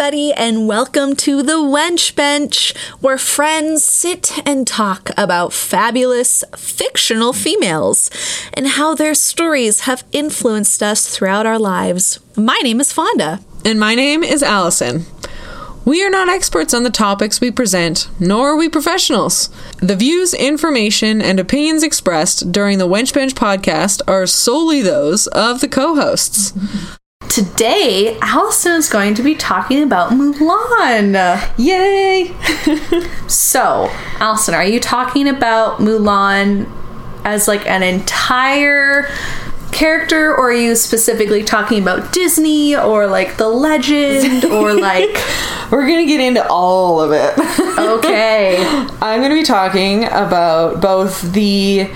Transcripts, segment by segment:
everybody, and welcome to the Wench Bench, where friends sit and talk about fabulous fictional females and how their stories have influenced us throughout our lives. My name is Fonda. And my name is Allison. We are not experts on the topics we present, nor are we professionals. The views, information, and opinions expressed during the Wench Bench podcast are solely those of the co hosts. Today, Allison is going to be talking about Mulan. Yay! So, Allison, are you talking about Mulan as like an entire character, or are you specifically talking about Disney or like the legend or like. We're gonna get into all of it. Okay. I'm gonna be talking about both the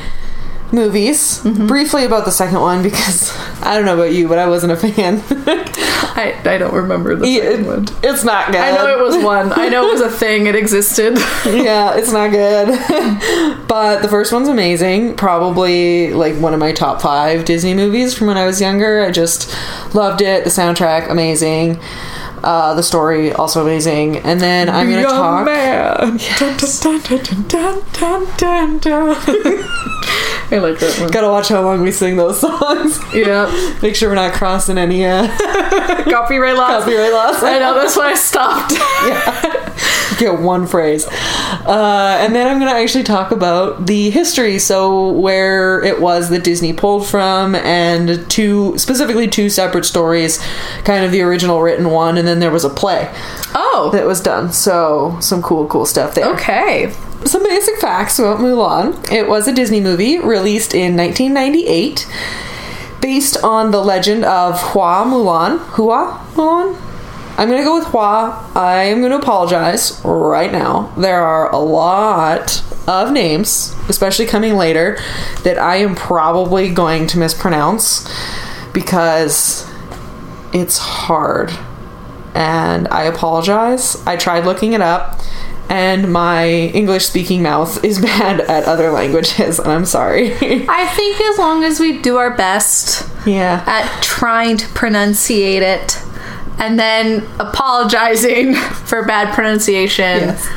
movies, briefly about the second one because I don't know about you, but I wasn't a fan. I, I don't remember the second one. it's not good. I know it was one. I know it was a thing. It existed. yeah, it's not good. but the first one's amazing. Probably like one of my top five Disney movies from when I was younger. I just loved it. The soundtrack, amazing. Uh, the story, also amazing. And then I'm going to talk. Man. I like that one. Gotta watch how long we sing those songs. Yeah. Make sure we're not crossing any uh, Copyright laws. copyright laws. I know, that's why I stopped. Yeah. Get one phrase. Uh, and then I'm going to actually talk about the history. So, where it was that Disney pulled from, and two, specifically two separate stories kind of the original written one, and then there was a play Oh. that was done. So, some cool, cool stuff there. Okay. Some basic facts about Mulan. It was a Disney movie released in 1998 based on the legend of Hua Mulan. Hua Mulan? I'm to go with Hua. I am going to apologize right now. There are a lot of names, especially coming later, that I am probably going to mispronounce because it's hard. And I apologize. I tried looking it up, and my English speaking mouth is bad at other languages, and I'm sorry. I think as long as we do our best yeah. at trying to pronunciate it and then apologizing for bad pronunciation Yes.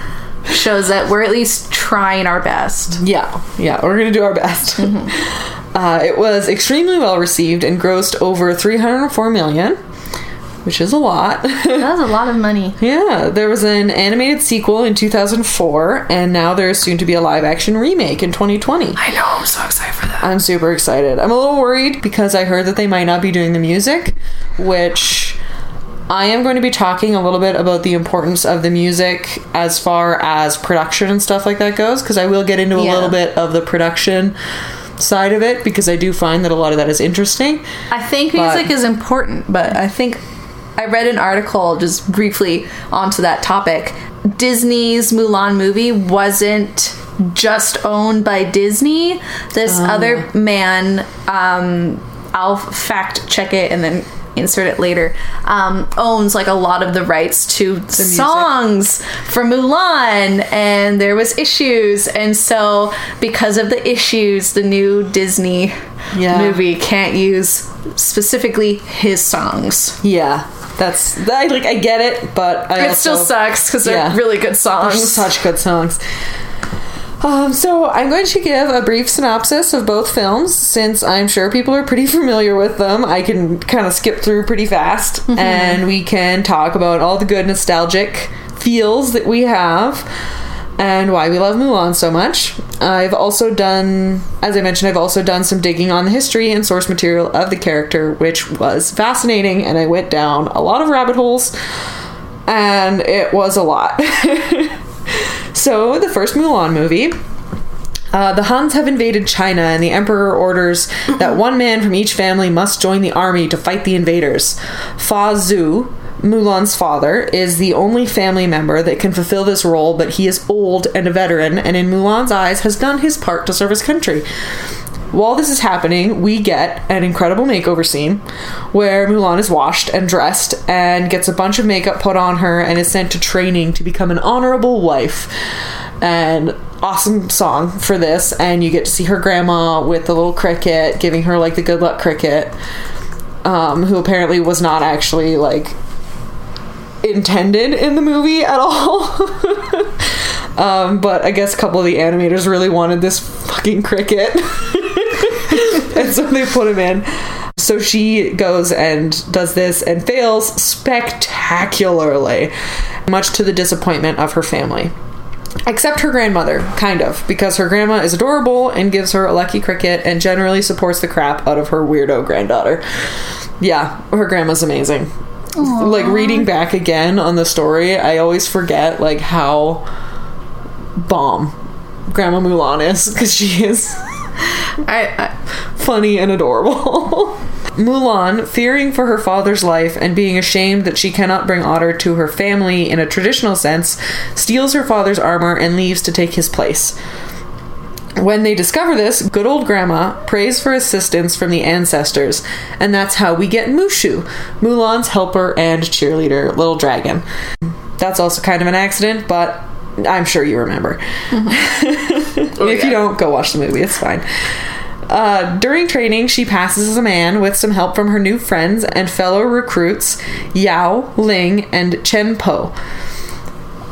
shows that we're at least trying our best. Yeah, yeah, we're gonna do our best. Uh, it was extremely well received and grossed over 304 million, which is a lot. That's a lot of money. yeah, there was an animated sequel in 2004, and now there's soon to be a live action remake in 2020. I know, I'm so excited for that. I'm super excited. I'm a little worried because I heard that they might not be doing the music, which I am going to be talking a little bit about the importance of the music as far as production and stuff like that goes because I will get into a Yeah. little bit of the production side of it because I do find that a lot of that is interesting. I think But- music is important, but I think I read an article just briefly onto that topic. Disney's Mulan movie wasn't just owned by Disney. This other man, um, I'll fact check it and then insert it later, um, owns like a lot of the rights to songs for Mulan, and there was issues, and so because of the issues, the new Disney Yeah. movie can't use specifically his songs. Yeah, that's I like I get it, but I It also, still sucks because they're yeah. really good songs. such good songs. Um, so I'm going to give a brief synopsis of both films since I'm sure people are pretty familiar with them. I can kind of skip through pretty fast and we can talk about all the good nostalgic feels that we have and why we love Mulan so much. I've also done, as I mentioned, I've also done some digging on the history and source material of the character, which was fascinating, and I went down a lot of rabbit holes, and it was a lot. so, the first Mulan movie. Uh, the Huns have invaded China, and the Emperor orders that one man from each family must join the army to fight the invaders. Fa Zhou, Mulan's father, is the only family member that can fulfill this role, but he is old and a veteran, and in Mulan's eyes has done his part to serve his country. While this is happening, we get an incredible makeover scene where Mulan is washed and dressed and gets a bunch of makeup put on her and is sent to training to become an honorable wife. And awesome song for this, and you get to see her grandma with the little cricket giving her like the good luck cricket, um, who apparently was not actually like intended in the movie at all. um, but I guess a couple of the animators really wanted this fucking cricket. and so they put him in. So she goes and does this and fails spectacularly, much to the disappointment of her family. Except her grandmother, kind of, because her grandma is adorable and gives her a lucky cricket and generally supports the crap out of her weirdo granddaughter. Yeah, her grandma's amazing. Like reading back again on the story, I always forget like how bomb Grandma Mulan is because she is I, I funny and adorable. Mulan, fearing for her father's life and being ashamed that she cannot bring Otter to her family in a traditional sense, steals her father's armor and leaves to take his place. When they discover this, good old grandma prays for assistance from the ancestors, and that's how we get Mushu, Mulan's helper and cheerleader, little dragon. That's also kind of an accident, but I'm sure you remember. if you don't, go watch the movie, it's fine. Uh, during training, she passes as a man with some help from her new friends and fellow recruits Yao, Ling, and Chen Po.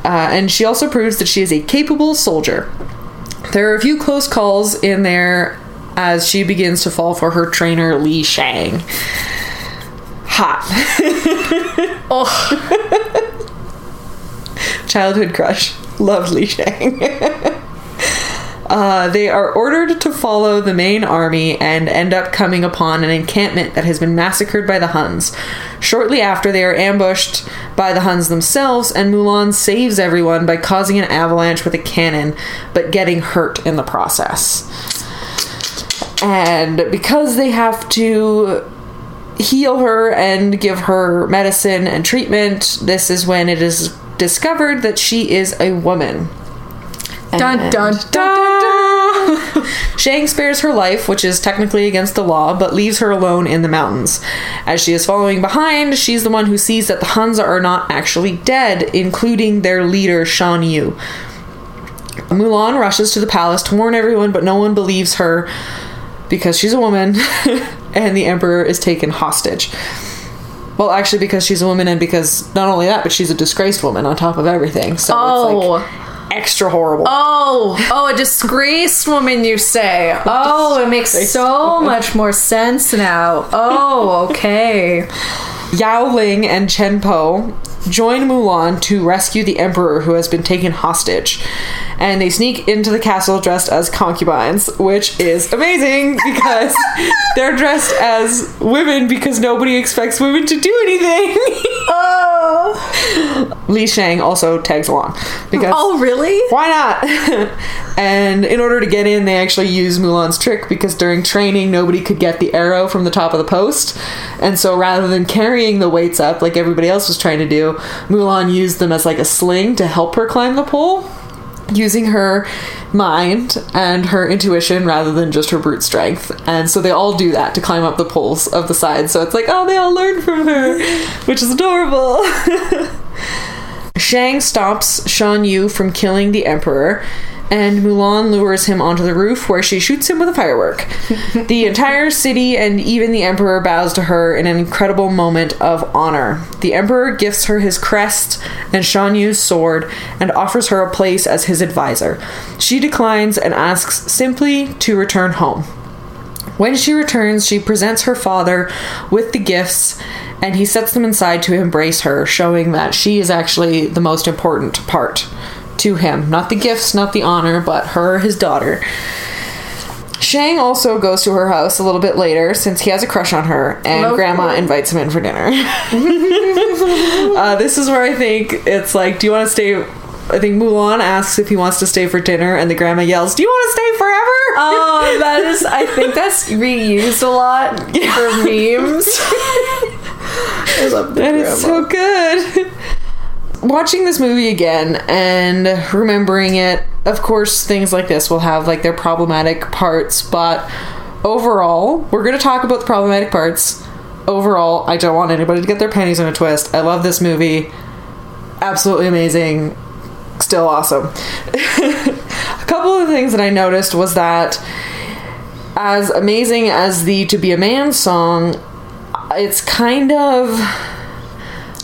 Uh, and she also proves that she is a capable soldier. There are a few close calls in there as she begins to fall for her trainer Li Shang. Hot. oh. Childhood crush. Loved Li Shang. Uh, they are ordered to follow the main army and end up coming upon an encampment that has been massacred by the Huns. Shortly after, they are ambushed by the Huns themselves, and Mulan saves everyone by causing an avalanche with a cannon, but getting hurt in the process. And because they have to heal her and give her medicine and treatment, this is when it is discovered that she is a woman. Dun dun dun dun. Shang spares her life, which is technically against the law, but leaves her alone in the mountains. As she is following behind, she's the one who sees that the Huns are not actually dead, including their leader, Shan Yu. Mulan rushes to the palace to warn everyone, but no one believes her because she's a woman and the emperor is taken hostage. Well, actually, because she's a woman, and because not only that, but she's a disgraced woman on top of everything. So Oh. it's like oh. Extra horrible. Oh, oh, a disgraced woman, you say? Oh, it makes so much more sense now. Oh, okay. Yao Ling and Chen Po join Mulan to rescue the emperor who has been taken hostage. And they sneak into the castle dressed as concubines, which is amazing because they're dressed as women because nobody expects women to do anything. Oh, Li Shang also tags along because oh, really? why not? and in order to get in, they actually use Mulan's trick because during training, nobody could get the arrow from the top of the post. And so rather than carrying the weights up like everybody else was trying to do, Mulan used them as like a sling to help her climb the pole. Using her mind and her intuition rather than just her brute strength. And so they all do that to climb up the poles of the side. So it's like, oh, they all learned from her, which is adorable. Shang stops Shan Yu from killing the Emperor, and Mulan lures him onto the roof where she shoots him with a firework. the entire city and even the Emperor bows to her in an incredible moment of honor. The Emperor gifts her his crest and Shan Yu's sword and offers her a place as his advisor. She declines and asks simply to return home. When she returns, she presents her father with the gifts and he sets them inside to embrace her, showing that she is actually the most important part to him. Not the gifts, not the honor, but her, his daughter. Shang also goes to her house a little bit later since he has a crush on her, and Grandma invites him in for dinner. uh, this is where I think it's like, do you want to stay? I think Mulan asks if he wants to stay for dinner, and the grandma yells, "Do you want to stay forever?" Oh, that is. I think that's reused a lot for memes. I love That is so good. Watching this movie again and remembering it, of course, things like this will have like their problematic parts, but overall, we're going to talk about the problematic parts. Overall, I don't want anybody to get their panties in a twist. I love this movie. Absolutely amazing. Still awesome. a couple of things that I noticed was that as amazing as the To Be a Man song, it's kind of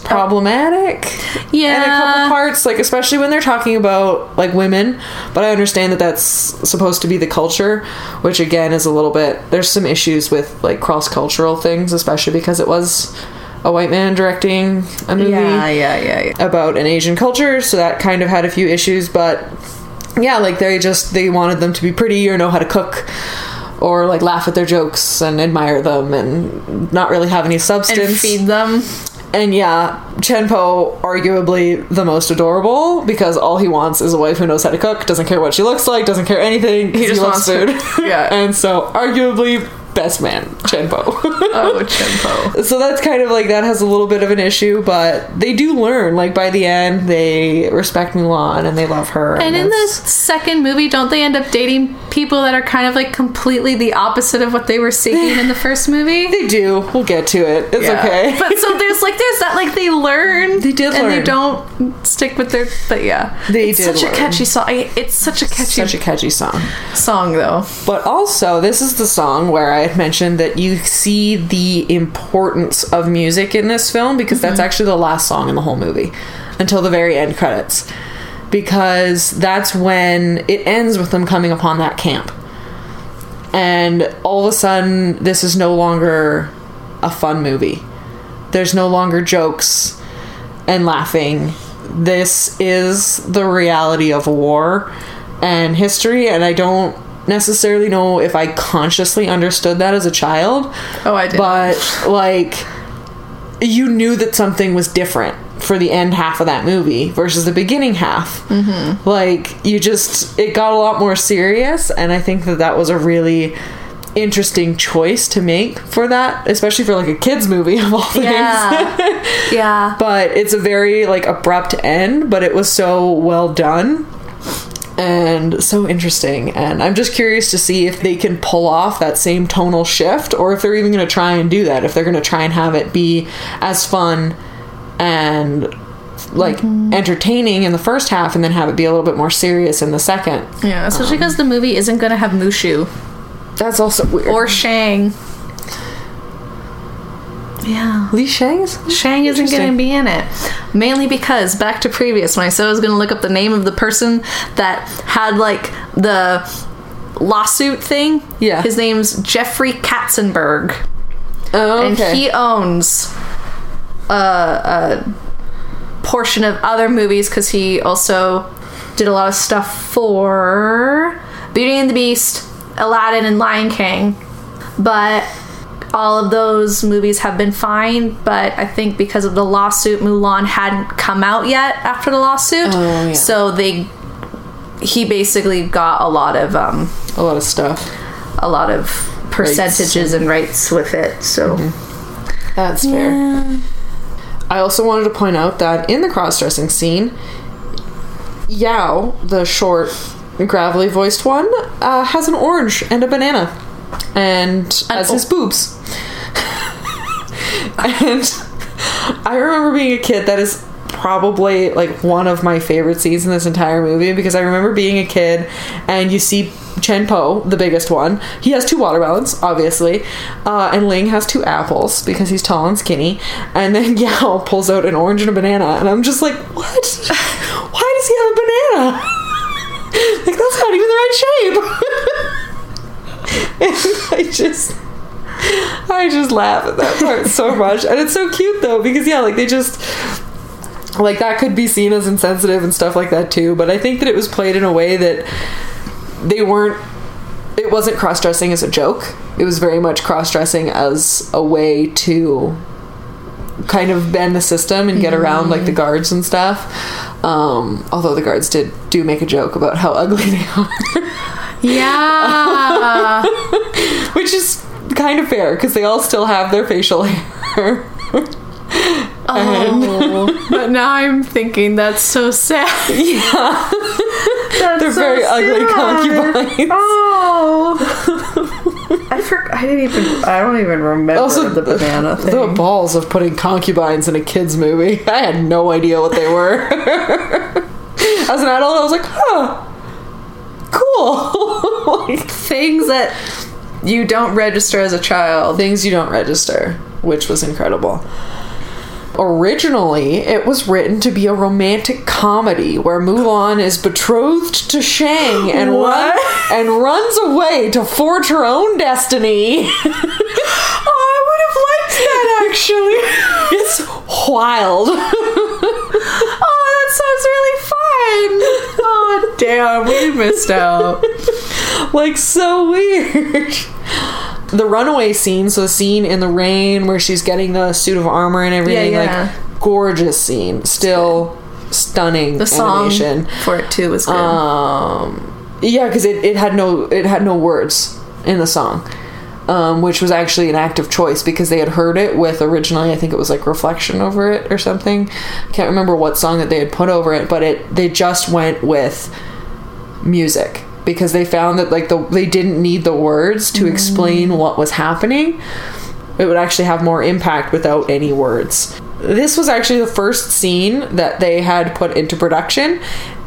problematic Yeah. in a couple parts like especially when they're talking about like women but i understand that that's supposed to be the culture which again is a little bit there's some issues with like cross-cultural things especially because it was a white man directing a movie yeah, yeah, yeah. about an asian culture so that kind of had a few issues but yeah like they just they wanted them to be pretty or know how to cook or like laugh at their jokes and admire them and not really have any substance And feed them. and yeah, Chen Po, arguably the most adorable because all he wants is a wife who knows how to cook, doesn't care what she looks like, doesn't care anything. He just loves wants food. Yeah. and so arguably best man, Chenpo. Oh, Chimpo. so that's kind of like that has a little bit of an issue, but they do learn. Like by the end, they respect Mulan and they love her. And in the second movie, don't they end up dating people that are kind of like completely the opposite of what they were seeking in the first movie? they do. We'll get to it. It's Yeah. okay. but so there's like there's that like they learn. They did and they don't stick with their. But yeah, They it's did such learn. a catchy song. It's such a catchy Such a catchy song. song though. But also, this is the song where I had mentioned that you see the importance of music in this film because that's mm-hmm. actually the last song in the whole movie until the very end credits. Because that's when it ends with them coming upon that camp. And all of a sudden, this is no longer a fun movie. There's no longer jokes and laughing. This is the reality of war and history, and I don't necessarily know if I consciously understood that as a child. Oh, I did. But, like, you knew that something was different for the end half of that movie versus the beginning half. Mm-hmm. Like, you just, it got a lot more serious, and I think that that was a really interesting choice to make for that, especially for like a kids movie of all things. Yeah. yeah. but it's a very like abrupt end, but it was so well done and so interesting. And I'm just curious to see if they can pull off that same tonal shift or if they're even going to try and do that. If they're going to try and have it be as fun and like mm-hmm. entertaining in the first half and then have it be a little bit more serious in the second. Yeah, especially um, because the movie isn't going to have Mushu That's also weird. or Shang. Yeah. Li Shang's? Shang isn't going to be in it. Mainly because, back to previous, when I said I was going to look up the name of the person that had, like, the lawsuit thing. Yeah. His name's Jeffrey Katzenberg. Oh, okay. And he owns a, a portion of other movies because he also did a lot of stuff for Beauty and the Beast, Aladdin, and Lion King. But all of those movies have been fine, but I think because of the lawsuit, Mulan hadn't come out yet after the lawsuit. Oh, yeah. So they he basically got a lot of um a lot of stuff. a lot of percentages and rights with it. So That's fair. I also wanted to point out that in the cross dressing scene, Yao, the short, gravelly voiced one, uh, has an orange and a banana, and as his boobs. and I remember being a kid. That is probably like one of my favorite scenes in this entire movie because I remember being a kid and you see Chen Po, the biggest one. He has two watermelons, obviously, uh, and Ling has two apples because he's tall and skinny. And then Yao pulls out an orange and a banana, and I'm just like, what? Why does he have a banana? like that's not even the right shape. I just. I just laugh at that part so much. And it's so cute though, because yeah, like they just like that could be seen as insensitive and stuff like that too, but I think that it was played in a way that they weren't it wasn't cross-dressing as a joke. It was very much cross-dressing as a way to kind of bend the system and get around like the guards and stuff. Um, although the guards did do make a joke about how ugly they are. yeah, Which is kind of fair because they all still have their facial hair. oh, but now I'm thinking that's so sad. yeah. That's They're so very ugly concubines. Oh, I for, I didn't even. I don't even remember Also, the banana thing. The balls of putting concubines in a kids movie. I had no idea what they were. As an adult, I was like, huh, cool. like, Things that you don't register as a child. things you don't register, which was incredible. Originally, it was written to be a romantic comedy where Mulan is betrothed to Shang and What? run, and runs away to forge her own destiny. Oh, I would have liked that actually. it's wild. oh, that sounds really fun. Oh, damn, we missed out. like so weird. The runaway scene, so the scene in the rain where she's getting the suit of armor and everything, Yeah, yeah. like gorgeous scene. Still stunning The song animation. for it too was good. Um yeah, because it, it had no it had no words in the song. Um, which was actually an active choice because they had heard it with originally I think it was like reflection over it or something. I can't remember what song that they had put over it, but it they just went with music because they found that like the they didn't need the words to mm. explain what was happening. It would actually have more impact without any words. This was actually the first scene that they had put into production,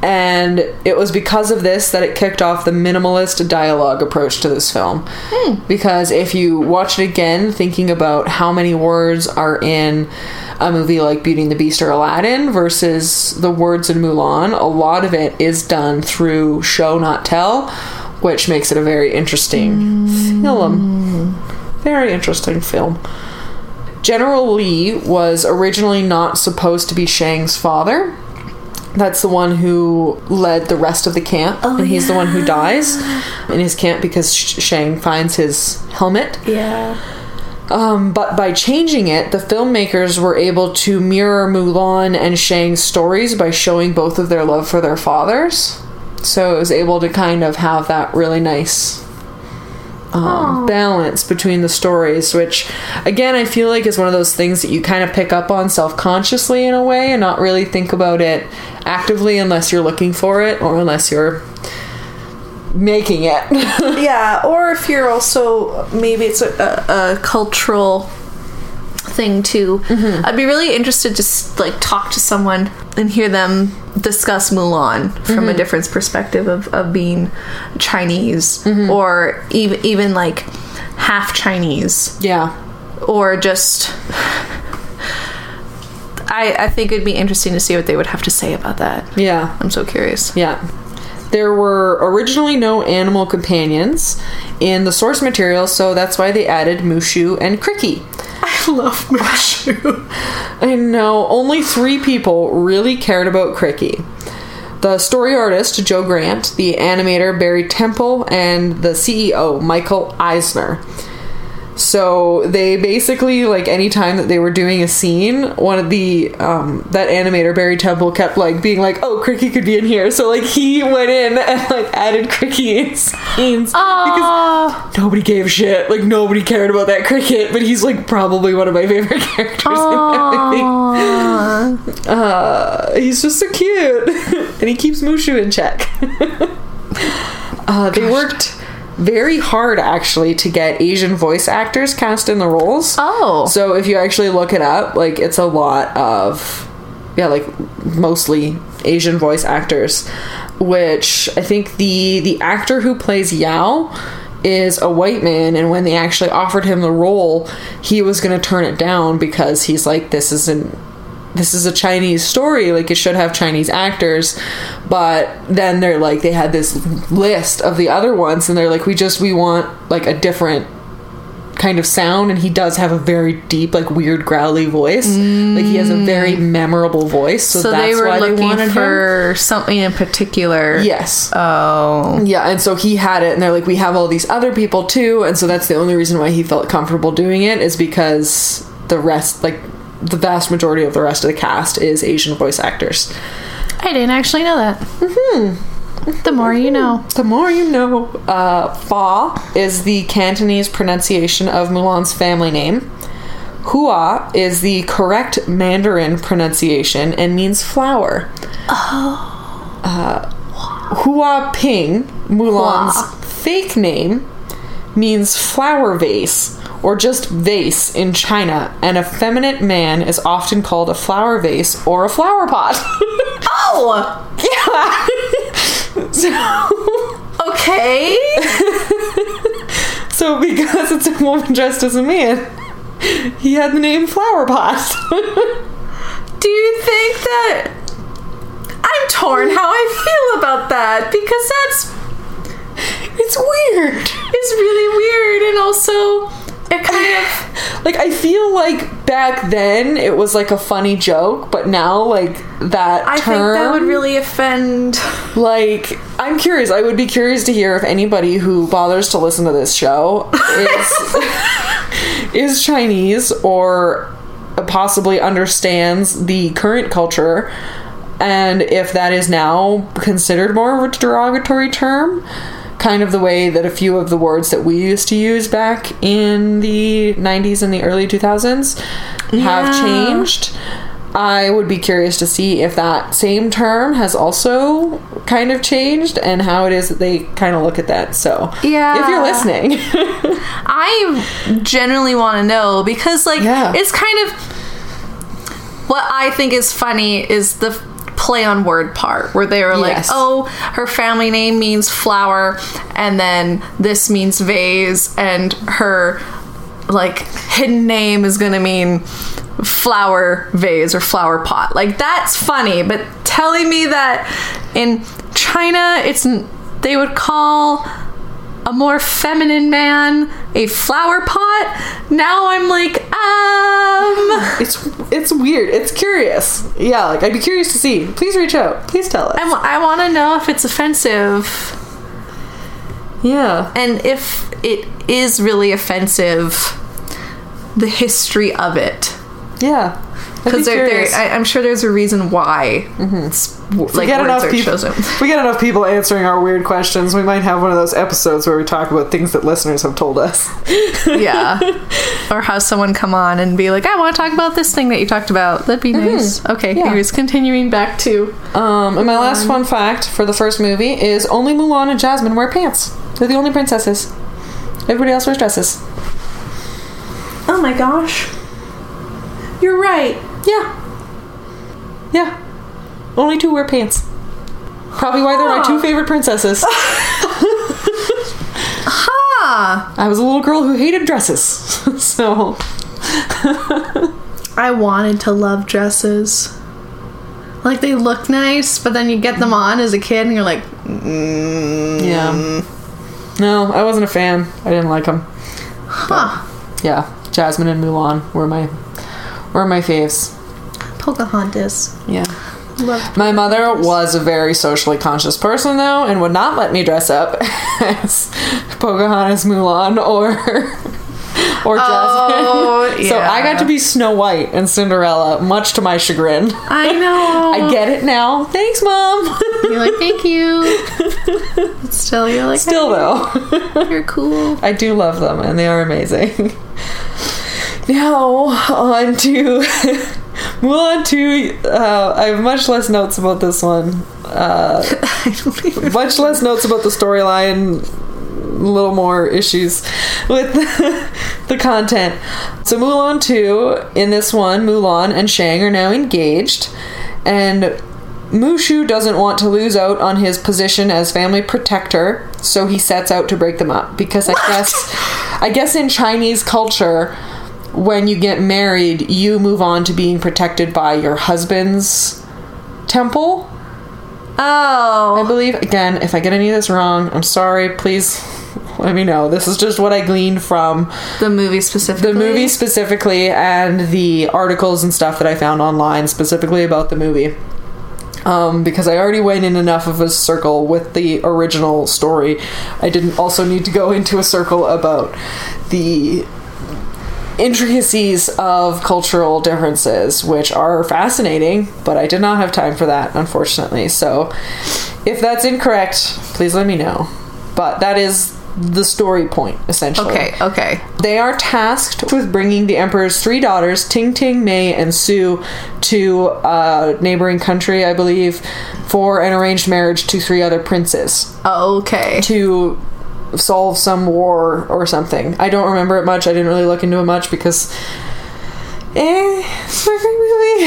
and it was because of this that it kicked off the minimalist dialogue approach to this film. Hmm. Because if you watch it again, thinking about how many words are in a movie like Beauty and the Beast or Aladdin versus the words in Mulan, a lot of it is done through show not tell, which makes it a very interesting film. Very interesting film. General Lee was originally not supposed to be Shang's father. That's the one who led the rest of the camp, oh, and he's the one who dies in his camp because Shang finds his helmet. yeah. Um, but by changing it, the filmmakers were able to mirror Mulan and Shang's stories by showing both of their love for their fathers. So it was able to kind of have that really nice um, balance between the stories, which again I feel like is one of those things that you kind of pick up on self consciously in a way and not really think about it actively unless you're looking for it or unless you're making it. Yeah, or if you're also maybe it's a, a, a cultural thing too. Mm-hmm. I'd be really interested to like talk to someone and hear them discuss Mulan from a mm-hmm. different perspective of, of being Chinese mm-hmm. or even even like half Chinese yeah. or just I, I think it'd be interesting to see what they would have to say about that. Yeah. I'm so curious. Yeah. There were originally no animal companions in the source material, so that's why they added Mushu and Cricky. I love Mushu. I know, only three people really cared about Cricky. The story artist, Joe Grant, the animator, Barry Temple, and the CEO, Michael Eisner. So they basically like anytime that they were doing a scene, one of the um that animator Barry Temple kept like being like, "Oh, Cricky could be in here." So like he went in and like added Cricky in scenes because nobody gave a shit. Like nobody cared about that cricket, but he's like probably one of my favorite characters in everything. Uh, he's just so cute, and he keeps Mushu in check. uh, they worked very hard actually to get Asian voice actors cast in the roles. Oh. So if you actually look it up, like it's a lot of yeah, like mostly Asian voice actors, which I think the the actor who plays Yao is a white man and when they actually offered him the role, he was going to turn it down because he's like this isn't this is a Chinese story, like it should have Chinese actors. But then they're like they had this list of the other ones and they're like we just we want like a different kind of sound and he does have a very deep like weird growly voice like he has a very mm. memorable voice so, So, that's they were why looking they wanted him. for something in particular. yes Oh. yeah and so he had it and they're like we have all these other people too and so that's the only reason why he felt comfortable doing it is because the rest like the vast majority of the rest of the cast is asian voice actors I didn't actually know that. Mm-hmm. The more you know. The more you know. Uh, Fa is the Cantonese pronunciation of Mulan's family name. Hua is the correct Mandarin pronunciation and means flower. Oh. Uh, Hua Ping, Mulan's Hua. fake name, means flower vase or just vase in China, an effeminate man is often called a flower vase or a flower pot. Oh! yeah. so. Okay. So because it's a woman dressed as a man, he had the name Flower Pot. Do you think that I'm torn how I feel about that because that's it's weird. it's really weird and also kind of Like I feel like back then it was like a funny joke, but now like that I term, think that would really offend like I'm curious. I would be curious to hear if anybody who bothers to listen to this show is is Chinese or possibly understands the current culture and if that is now considered more of a derogatory term kind of the way that a few of the words that we used to use back in the 90s and the early 2000s have changed I would be curious to see if that same term has also kind of changed and how it is that they kind of look at that. So, Yeah. if you're listening, I genuinely want to know because, like, Yeah. it's kind of what I think is funny is the play on word part where they were like, Yes. oh, her family name means flower, and then this means vase, and her like hidden name is gonna mean flower vase or flower pot. Like that's funny, but telling me that in China it's they would call a more feminine man a flower pot. Now I'm like, um it's it's weird. It's curious. Yeah, like I'd be curious to see. Please reach out. Please tell us. I, want to know if it's offensive yeah. and if it is really offensive the history of it Yeah. because there, there, I- I'm sure there's a reason why it's w- we like get enough people. We get enough people answering our weird questions. We might have one of those episodes where we talk about things that listeners have told us. yeah, or have someone come on and be like, "I want to talk about this thing that you talked about." That'd be nice. Okay, Mm-hmm. Yeah. anyways, continuing back to Um, and my last fun fact for the first movie is only Mulan and Jasmine wear pants. They're the only princesses. Everybody else wears dresses. oh my gosh, you're right. Yeah. Yeah. Only two wear pants. Probably why they're my two favorite princesses. Ha! I was a little girl who hated dresses. so, I wanted to love dresses. Like they look nice, but then you get them on as a kid, and you're like, yeah. No, I wasn't a fan. I didn't like them. "Huh." Yeah, Jasmine and Mulan were my were my faves. Pocahontas. Yeah. Love. My mother was a very socially conscious person, though, and would not let me dress up as Pocahontas, Mulan, or or Jasmine. Oh, So I got to be Snow White and Cinderella, much to my chagrin. I know. I get it now. Thanks, mom. You're like, thank you. But still, you're like, Still, though, "Hey, you're cool. I do love them, and they are amazing. Now on to Mulan two. Uh, I have much less notes about this one. Uh, I don't even. much less notes about the storyline a little more issues with the, content so mulan 2 in this one mulan and shang are now engaged and mushu doesn't want to lose out on his position as family protector so he sets out to break them up because i guess i guess in chinese culture when you get married you move on to being protected by your husband's temple Oh. I believe again, if I get any of this wrong, I'm sorry. Please let me know. This is just what I gleaned from The movie specifically. the movie specifically and the articles and stuff that I found online specifically about the movie. Um, because I already went in enough of a circle with the original story, I didn't also need to go into a circle about the intricacies of cultural differences, which are fascinating, but I did not have time for that, unfortunately. So, if that's incorrect, please let me know. But that is the story point, essentially. Okay, okay. They are tasked with bringing the Emperor's three daughters, Ting Ting, Mei, and Su, to a neighboring country, I believe, for an arranged marriage to three other princes oh, Okay. to solve some war or something. I don't remember it much. I didn't really look into it much because. Eh, it's not a great movie.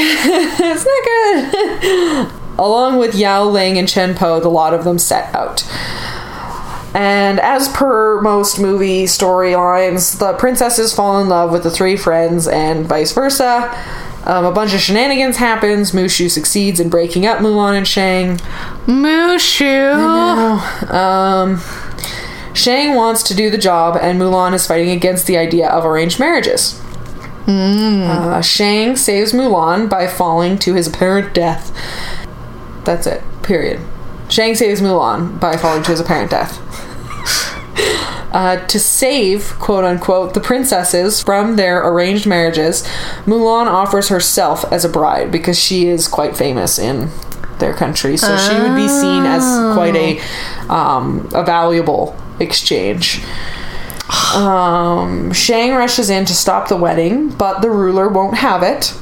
it's not good. Along with Yao Ling and Chen Po, the lot of them set out. And as per most movie storylines, the princesses fall in love with the three friends and vice versa. Um, a bunch of shenanigans happens. Mushu succeeds in breaking up Mulan and Shang. Mushu. Um, Shang wants to do the job, and Mulan is fighting against the idea of arranged marriages. Uh, Shang saves Mulan by falling to his apparent death. That's it. Period. Shang saves Mulan by falling to his apparent death. Uh, to save, quote unquote, the princesses from their arranged marriages, Mulan offers herself as a bride because she is quite famous in their country. So she would be seen as quite a, um, a valuable exchange. Um, Shang rushes in to stop the wedding, but the ruler won't have it.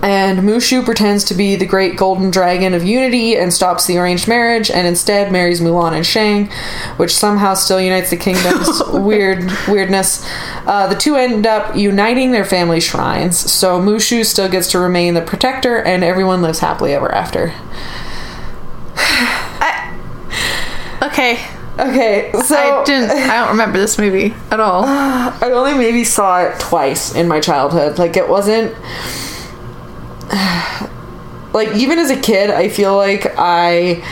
And Mushu pretends to be the great golden dragon of unity and stops the arranged marriage and instead marries Mulan and Shang, which somehow still unites the kingdoms. Weird weirdness. Uh, the two end up uniting their family shrines, so Mushu still gets to remain the protector and everyone lives happily ever after. Okay. Okay, so I didn't. I don't remember this movie at all. I only maybe saw it twice in my childhood. Like it wasn't like even as a kid, I feel like I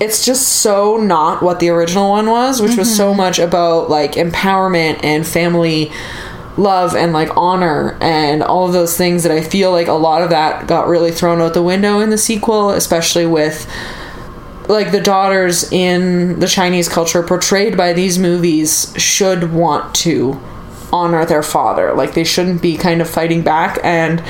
it's just so not what the original one was, which was so mm-hmm. much about like empowerment and family love and like honor and all of those things that I feel like a lot of that got really thrown out the window in the sequel, especially with like the daughters in the Chinese culture portrayed by these movies should want to honor their father. Like they shouldn't be kind of fighting back and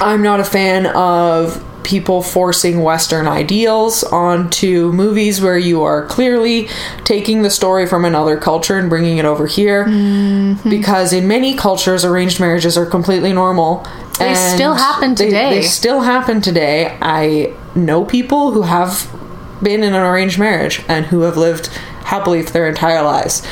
I'm not a fan of people forcing Western ideals onto movies where you are clearly taking the story from another culture and bringing it over here. Mm-hmm. Because in many cultures, arranged marriages are completely normal. They still happen they- today. They, still happen today. I know people who have been in an arranged marriage and who have lived happily for their entire lives.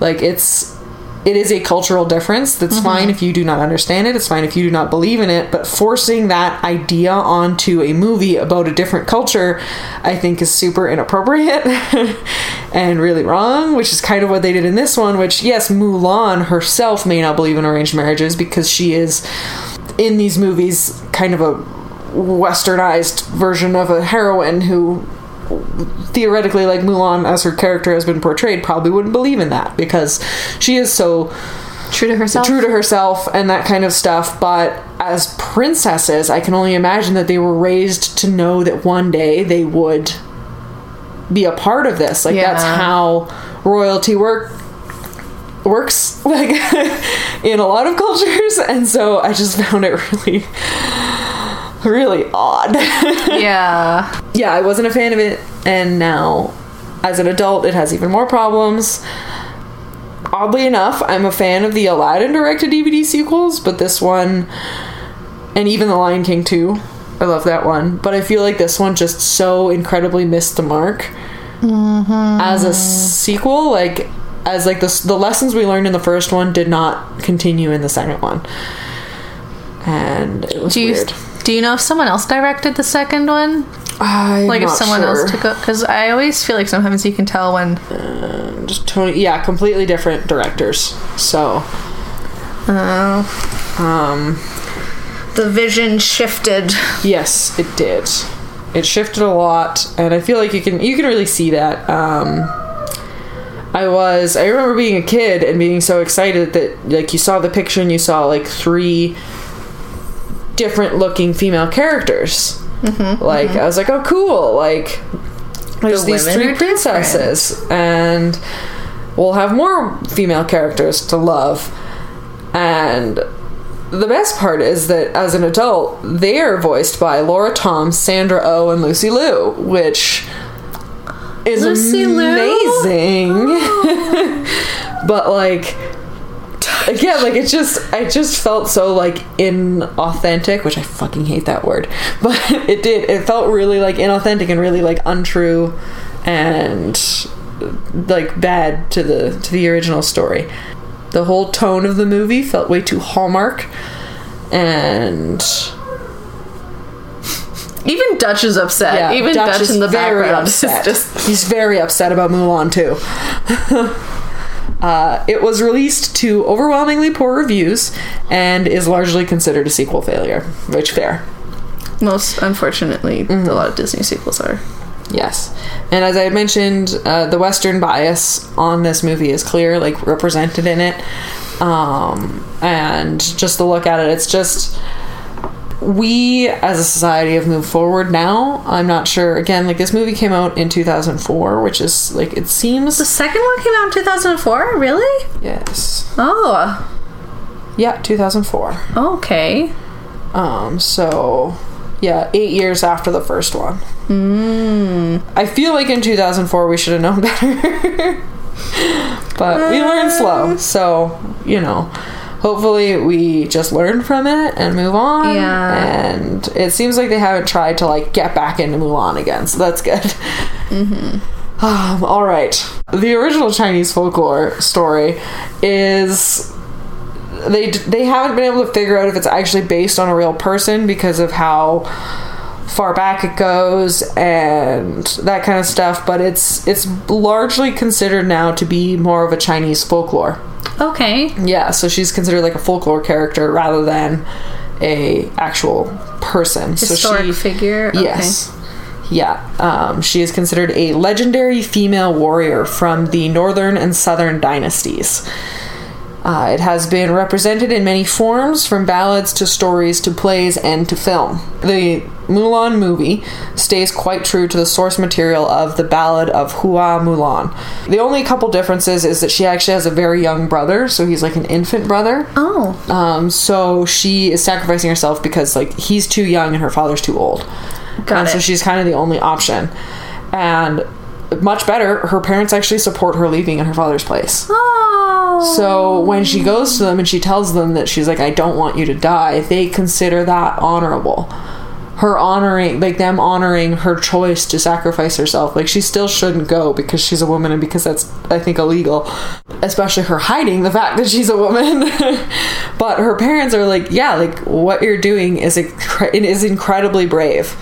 Like it's it is a cultural difference. That's mm-hmm. fine if you do not understand it. It's fine if you do not believe in it. But forcing that idea onto a movie about a different culture i think is super inappropriate and really wrong which is kind of what they did in this one which yes mulan herself may not believe in arranged marriages because she is in these movies kind of a westernized version of a heroine who theoretically like Mulan as her character has been portrayed probably wouldn't believe in that because she is so True to herself. true to herself and that kind of stuff. But as princesses I can only imagine that they were raised to know that one day they would be a part of this. Like that's how royalty work works like in a lot of cultures. And so I just found it really really odd yeah. yeah, I wasn't a fan of it, and now, as an adult, it has even more problems. Oddly enough, I'm a fan of the Aladdin directed DVD sequels, but this one, and even The Lion King 2, I love that one, but I feel like this one just so incredibly missed the mark mm-hmm. as a sequel. Like, as like the, the lessons we learned in the first one did not continue in the second one. And it was Do you weird. Do you know if someone else directed the second one? I'm Like if someone sure. else took it? Because I always feel like sometimes you can tell when. just Tony. Yeah, completely different directors. So, Oh. um, the vision shifted. yes, it did. It shifted a lot, and I feel like you can you can really see that. Um, I was I remember being a kid and being so excited that like you saw the picture and you saw like three different looking female characters. Mm-hmm, like mm-hmm. I was like, oh cool, like there's The these three princesses and we'll have more female characters to love. And the best part is that as an adult, they are voiced by Lauren Tom, Sandra Oh, and Lucy Liu, which is Lucy Liu? amazing. Oh. but like again, like it just I just felt so like inauthentic, which I fucking hate that word. But it did. It felt really like inauthentic and really like untrue and like bad to the to the original story. The whole tone of the movie felt way too hallmark and Even Dutch is upset. Even Dutch, is in the background is upset. just He's very upset about Mulan too. Uh, it was released to overwhelmingly poor reviews and is largely considered a sequel failure. Which fair. most unfortunately Mm-hmm. a lot of Disney sequels are. Yes. And as I had mentioned, uh, the Western bias on this movie is clear, like represented in it. Um, and just to look at it, it's just we as a society have moved forward now. I'm not sure. Again, like this movie came out in 2004, which is like it seems. The second one came out in 2004? Really? Yes. Oh, Yeah, 2004. okay. Um, so yeah, eight years after the first one. Mm. I feel like in 2004 we should have known better. but we learned slow. So, you know, hopefully we just learn from it and move on. Yeah. And it seems like they haven't tried to like get back into Mulan again. So that's good. Um, all right. The original Chinese folklore story is they they haven't been able to figure out if it's actually based on a real person because of how far back it goes and that kind of stuff but it's it's largely considered now to be more of a Chinese folklore. Okay. Yeah, so she's considered like a folklore character rather than a actual person. Historic so she, figure. Okay. Yes. Yeah. Um, she is considered a legendary female warrior from the northern and southern dynasties. Uh, it has been represented in many forms, from ballads to stories to plays and to film. The Mulan movie stays quite true to the source material of the Ballad of Hua Mulan. The only couple differences is that she actually has a very young brother, so he's like an infant brother. Oh. Um, so she is sacrificing herself because like he's too young and her father's too old. Got and it. so she's kind of the only option. And much better, her parents actually support her leaving in her father's place. Oh. So when she goes to them and she tells them that she's like, I don't want you to die, they consider that honorable. Her honoring, like them honoring her choice to sacrifice herself. Like she still shouldn't go because she's a woman and because that's, I think, illegal. Especially her hiding the fact that she's a woman. but her parents are like, yeah, like what you're doing is, incre- is incredibly brave.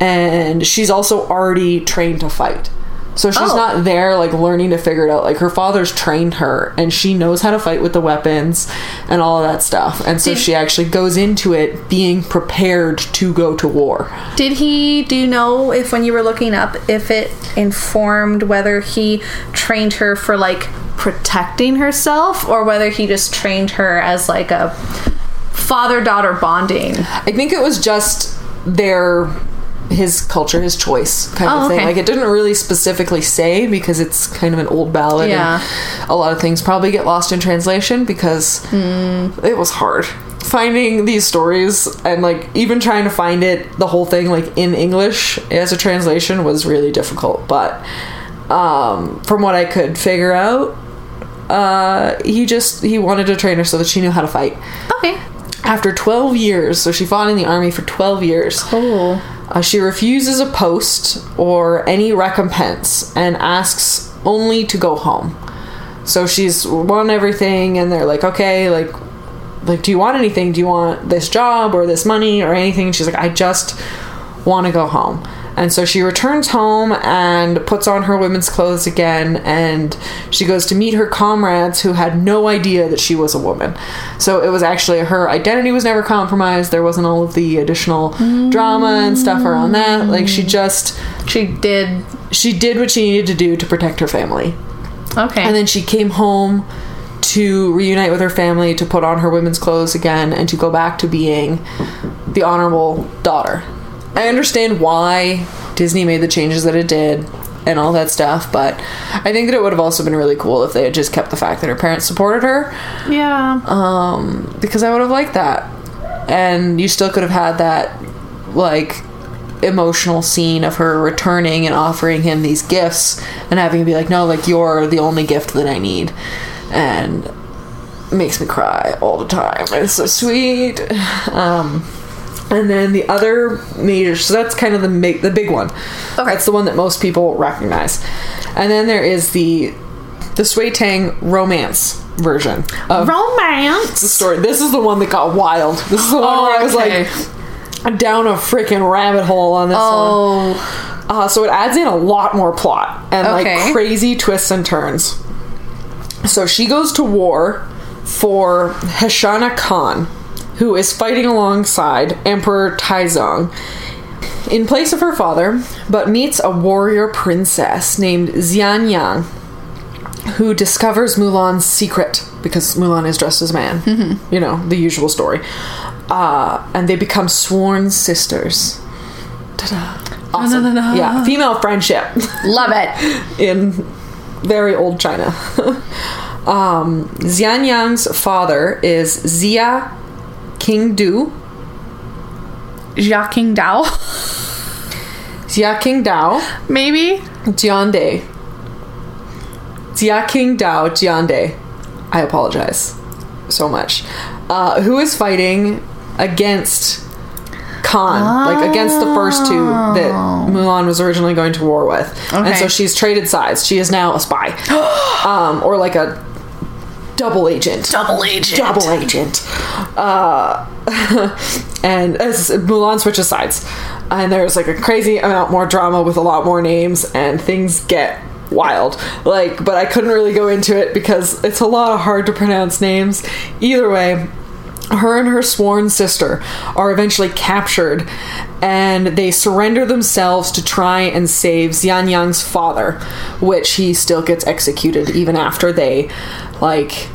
And she's also already trained to fight. So she's Oh. not there like learning to figure it out. Like her father's trained her and she knows how to fight with the weapons and all of that stuff. And so Did- she actually goes into it being prepared to go to war. Did he, do you know if when you were looking up, if it informed whether he trained her for like protecting herself or whether he just trained her as like a father daughter bonding? I think it was just their his culture, his choice kind Oh, of thing. okay. Like it didn't really specifically say because it's kind of an old ballad. Yeah. And a lot of things probably get lost in translation because Hmm. it was hard finding these stories and like even trying to find it the whole thing like in English as a translation was really difficult. But um, from what I could figure out, uh, he just he wanted to train her so that she knew how to fight. Okay. After 12 years, so she fought in the army for 12 years. Oh. Uh, she refuses a post or any recompense and asks only to go home. So she's won everything, and they're like, okay, like, like, do you want anything? Do you want this job or this money or anything? She's like, I just want to go home. And so she returns home and puts on her women's clothes again, and she goes to meet her comrades who had no idea that she was a woman. So it was actually her identity was never compromised. There wasn't all of the additional drama and stuff around that. Like she just She did. she did what she needed to do to protect her family. Okay. And then she came home to reunite with her family, to put on her women's clothes again, and to go back to being the honorable daughter. I understand why Disney made the changes that it did and all that stuff, but I think that it would have also been really cool if they had just kept the fact that her parents supported her, yeah. um, because I would have liked that. And you still could have had that, like, emotional scene of her returning and offering him these gifts and having him be like, no, like, you're the only gift that I need. And makes me cry all the time. It's so sweet. Um, and then the other major, so that's kind of the ma- the big one. Okay. That's the one that most people recognize. And then there is the the Sui Tang romance version of Romance. the story. This is the one that got wild. This is the one Oh, where I was okay. like, down a freaking rabbit hole on this one. Oh, Uh, so it adds in a lot more plot and Okay. like crazy twists and turns. So she goes to war for Heshana Khan, who is fighting alongside Emperor Taizong in place of her father, but meets a warrior princess named Xian Yang, who discovers Mulan's secret because Mulan is dressed as a man. You know, the usual story. Uh, and they become sworn sisters. Ta-da. Awesome. Da-da-da-da. Yeah, female friendship love it. in very old China. um, Xian Yang's father is Xia King Du, Jia King Dao, Xia King Dao, maybe. Jiande. Xia King Dao Jiande. I apologize so much. Uh, who is fighting against Khan, like against the first two that Mulan was originally going to war with. And so she's traded sides. She is now a spy. um, or like a double agent. Double agent. Double agent. Uh, and as Mulan switches sides, and there's like a crazy amount more drama with a lot more names, and things get wild. Like, but I couldn't really go into it because it's a lot of hard to pronounce names. Either way, her and her sworn sister are eventually captured and they surrender themselves to try and save Xian Yang's father, which he still gets executed even after they like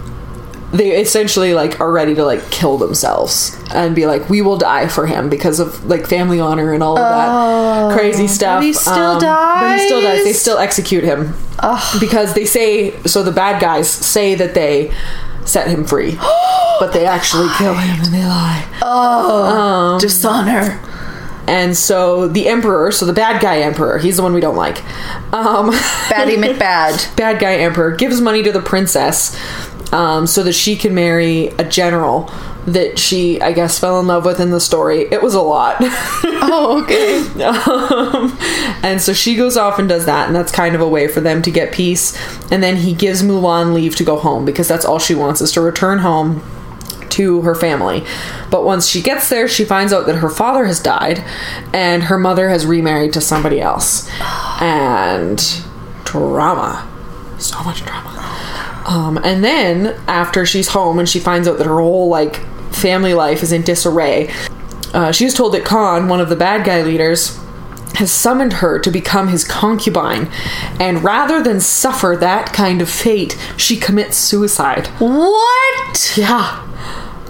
they essentially like are ready to like kill themselves and be like we will die for him because of like family honor and all of that crazy stuff Oh, he still Um, but he still dies. They still execute him because they say so the bad guys say that they set him free. But they actually kill him. and they lie? Oh, dishonor. and so the emperor so the bad guy emperor he's the one we don't like. Um Baddie McBad. bad guy emperor gives money to the princess um, so that she can marry a general that she i guess fell in love with in the story. It was a lot. Oh, okay. um, and so she goes off and does that and that's kind of a way for them to get peace. And then he gives mulan leave to go home because that's all she wants is to return home to her family. But once she gets there she finds out that her father has died and her mother has remarried to somebody else. And drama. So much drama um, and then after she's home and she finds out that her whole like family life is in disarray uh, she is told that Khan, one of the bad guy leaders, has summoned her to become his concubine, and rather than suffer that kind of fate, she commits suicide. What? Yeah.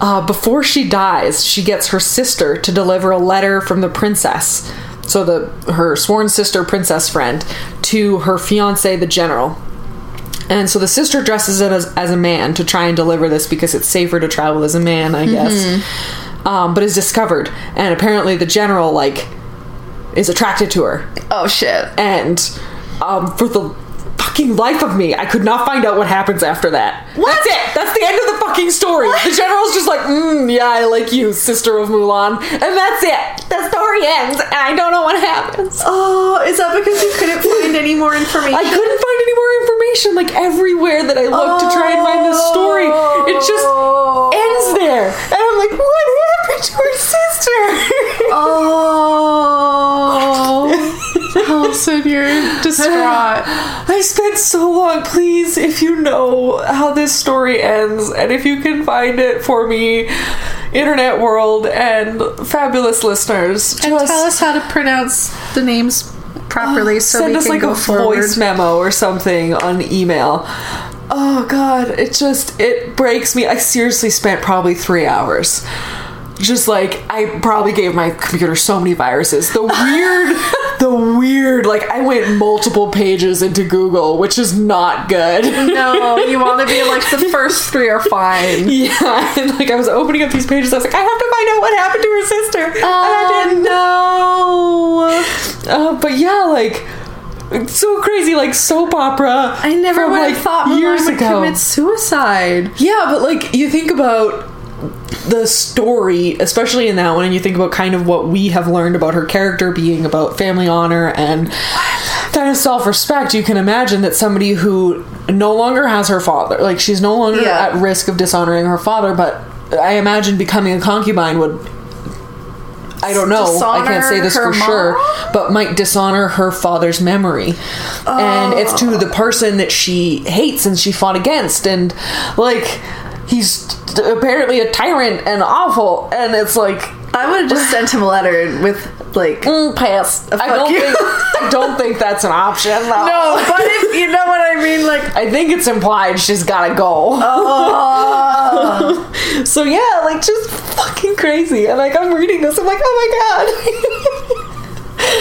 Uh, before she dies, she gets her sister to deliver a letter from the princess, so the her sworn sister, princess friend, to her fiance, the general. And so the sister dresses it as, as a man to try and deliver this because it's safer to travel as a man, I guess. Um, but is discovered, and apparently the general like is attracted to her, Oh, shit. and um, for the fucking life of me, I could not find out what happens after that. What? That's it. That's the end of the fucking story. The general's just like, mm, yeah, I like you, sister of Mulan, and that's it. The story ends, and I don't know what happens. Oh, is that because you couldn't find any more information? I couldn't find any more information. Like everywhere that I looked to try and find this story, it just ends there, and I'm like, what happened to her sister? Oh. Oh, Alison, you're distraught. I spent so long. Please, if you know how this story ends, and if you can find it for me, internet world and fabulous listeners, And just tell us how to pronounce the names properly uh, so send us like a forward. voice memo or something on email. Oh god, it just it breaks me. I seriously spent probably three hours. Just like I probably gave my computer so many viruses. The weird, the weird. Like I went multiple pages into Google, which is not good. No, you want to be like the first three are fine. Yeah, and like I was opening up these pages, I was like, I have to find out what happened to her sister. and I didn't no. Uh, but yeah, like it's so crazy, like soap opera. I never would like, have thought years ago. commit suicide. Yeah, but like you think about the story, especially in that one, and you think about kind of what we have learned about her character being about family honor and kind of self respect, you can imagine that somebody who no longer has her father, like she's no longer Yeah. at risk of dishonoring her father, but I imagine becoming a concubine would I don't know. I can't say this for sure, but might dishonor her father's memory. And it's to the person that she hates and she fought against. And, like, he's apparently a tyrant and awful. And it's like, I would have just sent him a letter with like mm, pass. I don't, you. think, I don't think that's an option, though. no, but if you know what I mean, like I think it's implied she's gotta go. oh, So yeah, like just fucking crazy. And like I'm reading this, I'm like, oh my god.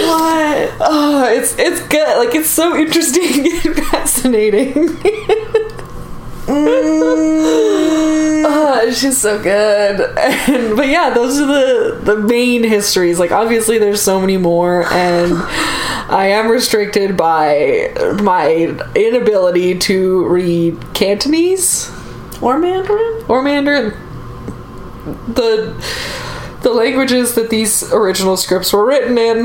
what? oh, it's it's good. Like it's so interesting and fascinating. Ah, oh, just so good. And but yeah, those are the the main histories. Like obviously there's so many more and I am restricted by my inability to read Cantonese Or Mandarin? or Mandarin. The the languages that these original scripts were written in.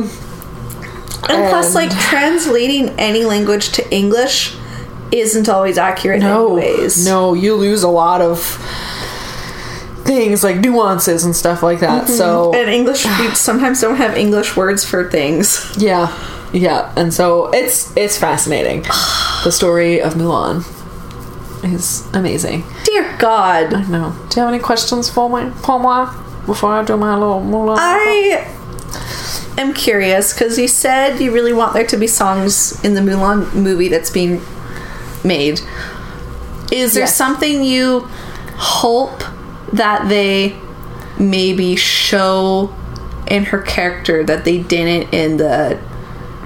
And plus, And- like translating any language to English isn't always accurate. No, anyways. no, you lose a lot of things like nuances and stuff like that. Mm-hmm. So And English, we sometimes don't have English words for things. yeah, yeah, and so it's it's fascinating. the story of Mulan is amazing. Dear God. I know. Do you have any questions for me, for moi, before I do my little Mulan? I am curious because you said you really want there to be songs in the Mulan movie that's being made. Is there Yes. something you hope that they maybe show in her character that they didn't in the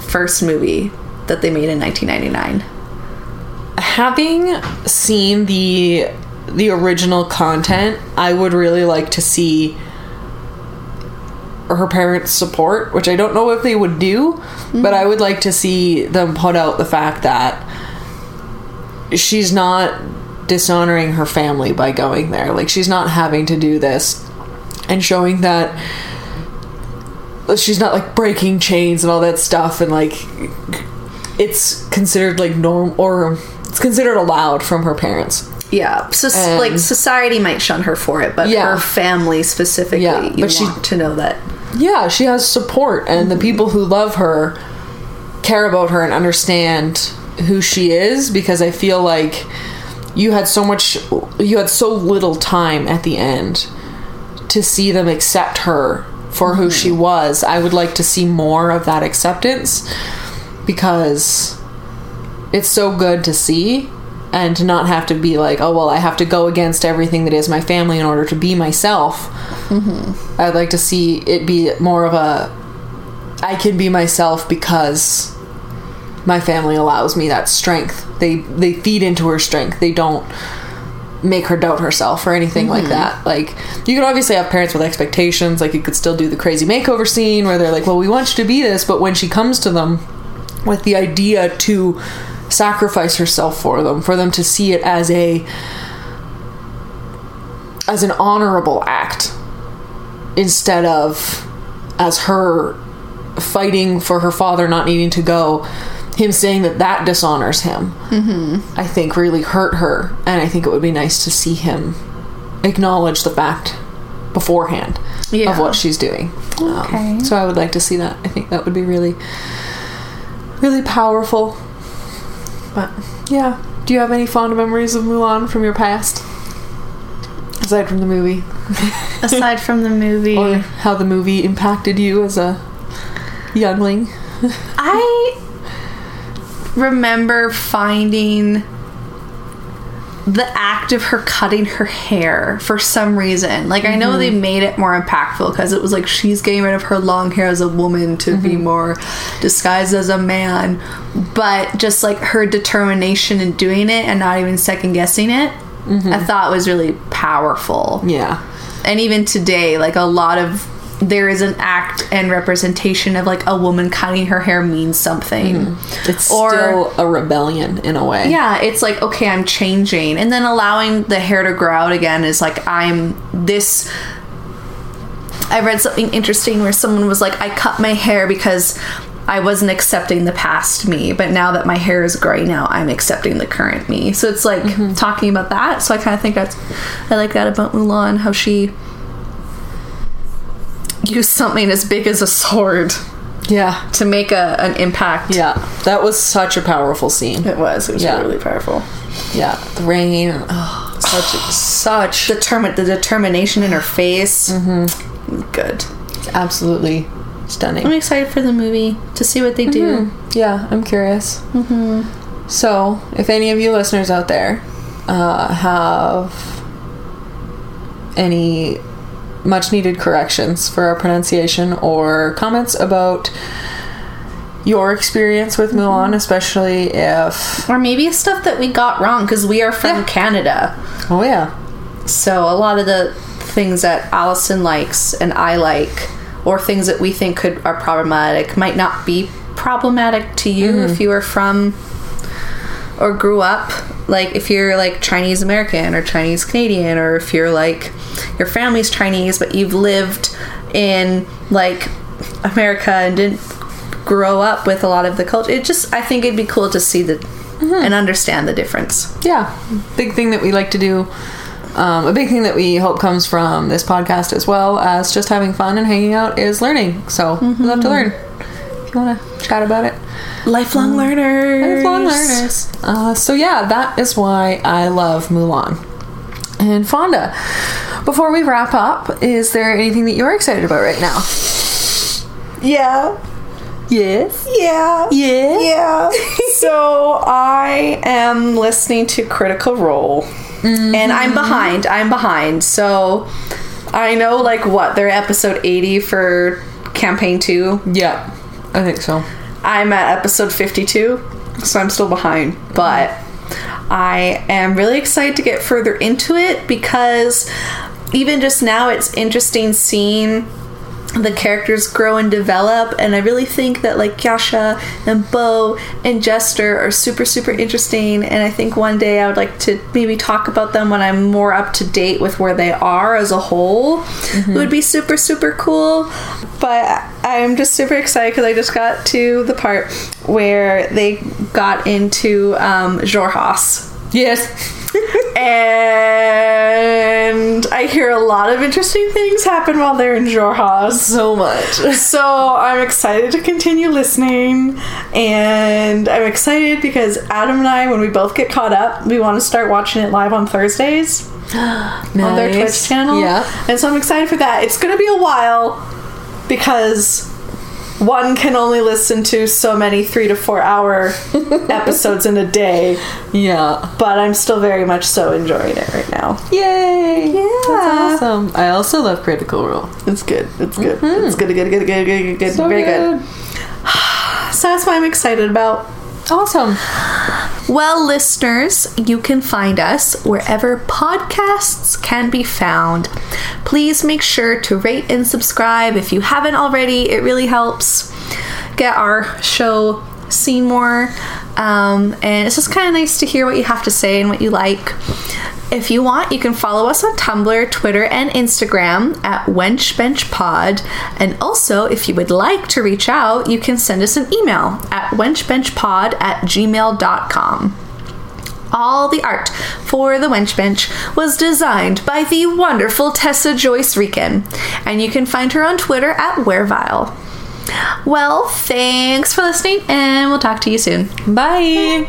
first movie that they made in 1999? having seen the the original content, I would really like to see her parents' support, which I don't know if they would do, but mm-hmm. I would like to see them put out the fact that she's not dishonoring her family by going there. Like she's not having to do this and showing that she's not like breaking chains and all that stuff and like it's considered like norm or it's considered allowed from her parents. Yeah, so And- like society might shun her for it, but Yeah. her family specifically, Yeah, you but she- to know that. Yeah, she has support and the mm-hmm. people who love her care about her and understand who she is because I feel like you had so much you had so little time at the end to see them accept her for who she mm-hmm. was. I would like to see more of that acceptance because it's so good to see and to not have to be like, oh, well, I have to go against everything that is my family in order to be myself. Mm-hmm. I'd like to see it be more of a I can be myself because my family allows me that strength. They they feed into her strength. They don't make her doubt herself or anything like mm-hmm. that. Like you could obviously have parents with expectations, like you could still do the crazy makeover scene where they're like, "Well, we want you to be this," but when she comes to them with the idea to sacrifice herself for them, for them to see it as a as an honorable act instead of as her fighting for her father not needing to go him saying that that dishonors him mm-hmm. i think really hurt her. And i think it would be nice to see him acknowledge the fact beforehand of what she's doing. Um, Okay. so i would like to see that. I think that would be really really powerful. But yeah. Do you have any fond memories of mulan from your past? Aside from the movie. Aside from the movie, or how the movie impacted you as a youngling. I remember finding the act of her cutting her hair for some reason. Like I know they mm-hmm. made it more impactful because it was like she's getting rid of her long hair as a woman to be mm-hmm. more disguised as a man, but just like her determination in doing it and not even second guessing it, mm-hmm. I thought was really powerful. Yeah. and even today like a lot of there is an act and representation of like a woman cutting her hair means something. Mm-hmm. It's Or- still a rebellion in a way. yeah it's like okay i'm changing. And then allowing the hair to grow out again is like i'm this i read something interesting where someone was like i cut my hair because i wasn't accepting the past me but now that my hair is growing out i'm accepting the current me. So it's like mm-hmm. talking about that. So i kind of think that's i like that about mulan how she use something as big as a sword Yeah. to make a, an impact. Yeah. That was such a powerful scene. It was. It was Yeah. really powerful. Yeah. The rain. Oh, such such Determin- the determination in her face. Mm-hmm. Good. absolutely stunning I'm excited for the movie to see what they do. Yeah, I'm curious. Mm-hmm. So, if any of you listeners out there uh, have any much needed corrections for our pronunciation or comments about your experience with mm-hmm. Mulan, especially if. Or maybe stuff that we got wrong because we are from Yeah. Canada. Oh, yeah. So a lot of the things that Alison likes and I like, or things that we think could are problematic, might not be problematic to you if mm-hmm. you are from or grew up. Like if you're like Chinese American or Chinese Canadian, or if you're like your family's Chinese but you've lived in like America and didn't grow up with a lot of the culture. It just I think it'd be cool to see the and understand the difference. Yeah, big thing that we like to do. Um, a big thing that we hope comes from this podcast as well as just having fun and hanging out is learning. So we love to learn. Want to chat about it, Lifelong learners. lifelong learners. Uh, so yeah, that is why I love Mulan. And Fonda, before we wrap up, is there anything that you're excited about right now? Yeah. Yes. Yeah. Yeah. Yeah. so I am listening to Critical Role. and I'm behind. I'm behind. So I know like what they're episode 80 for campaign 2. Yeah, I think so. I'm at episode 52, so I'm still behind, but I am really excited to get further into it because even just now it's interesting seeing the characters grow and develop and I really think that like Yasha and Beau and Jester are super super interesting and I think one day I would like to maybe talk about them when I'm more up to date with where they are as a whole. It would be super super cool but I'm just super excited because I just got to the part where they got into um, Xhorhas Yes. and I hear a lot of interesting things happen while they're in Xhorhas. So much. So I'm excited to continue listening, and I'm excited because Adam and I, when we both get caught up, we want to start watching it live on Thursdays on their Twitch channel. Yeah. and so I'm excited for that. It's going to be a while because one can only listen to so many three to four hour episodes in a day, Yeah. but I'm still very much so enjoying it right now. Yay! Yeah. That's awesome. I also love Critical Role. It's good. It's good. Mm-hmm. It's good. Good. Good. Good. Good. Good. Good. So Very good. good. So that's what I'm excited about. Awesome. Well, listeners, you can find us wherever podcasts can be found. Please make sure to rate and subscribe if you haven't already. It really helps get our show seen more. Um, and it's just kind of nice to hear what you have to say and what you like. If you want, you can follow us on Tumblr, Twitter, and Instagram at wenchbenchpod. And also, if you would like to reach out, you can send us an email at wenchbenchpod at gmail.com. All the art for the Wench Bench was designed by the wonderful Tessa Joyce Riecken, and you can find her on Twitter at Werevile. Well, thanks for listening, and we'll talk to you soon. Bye.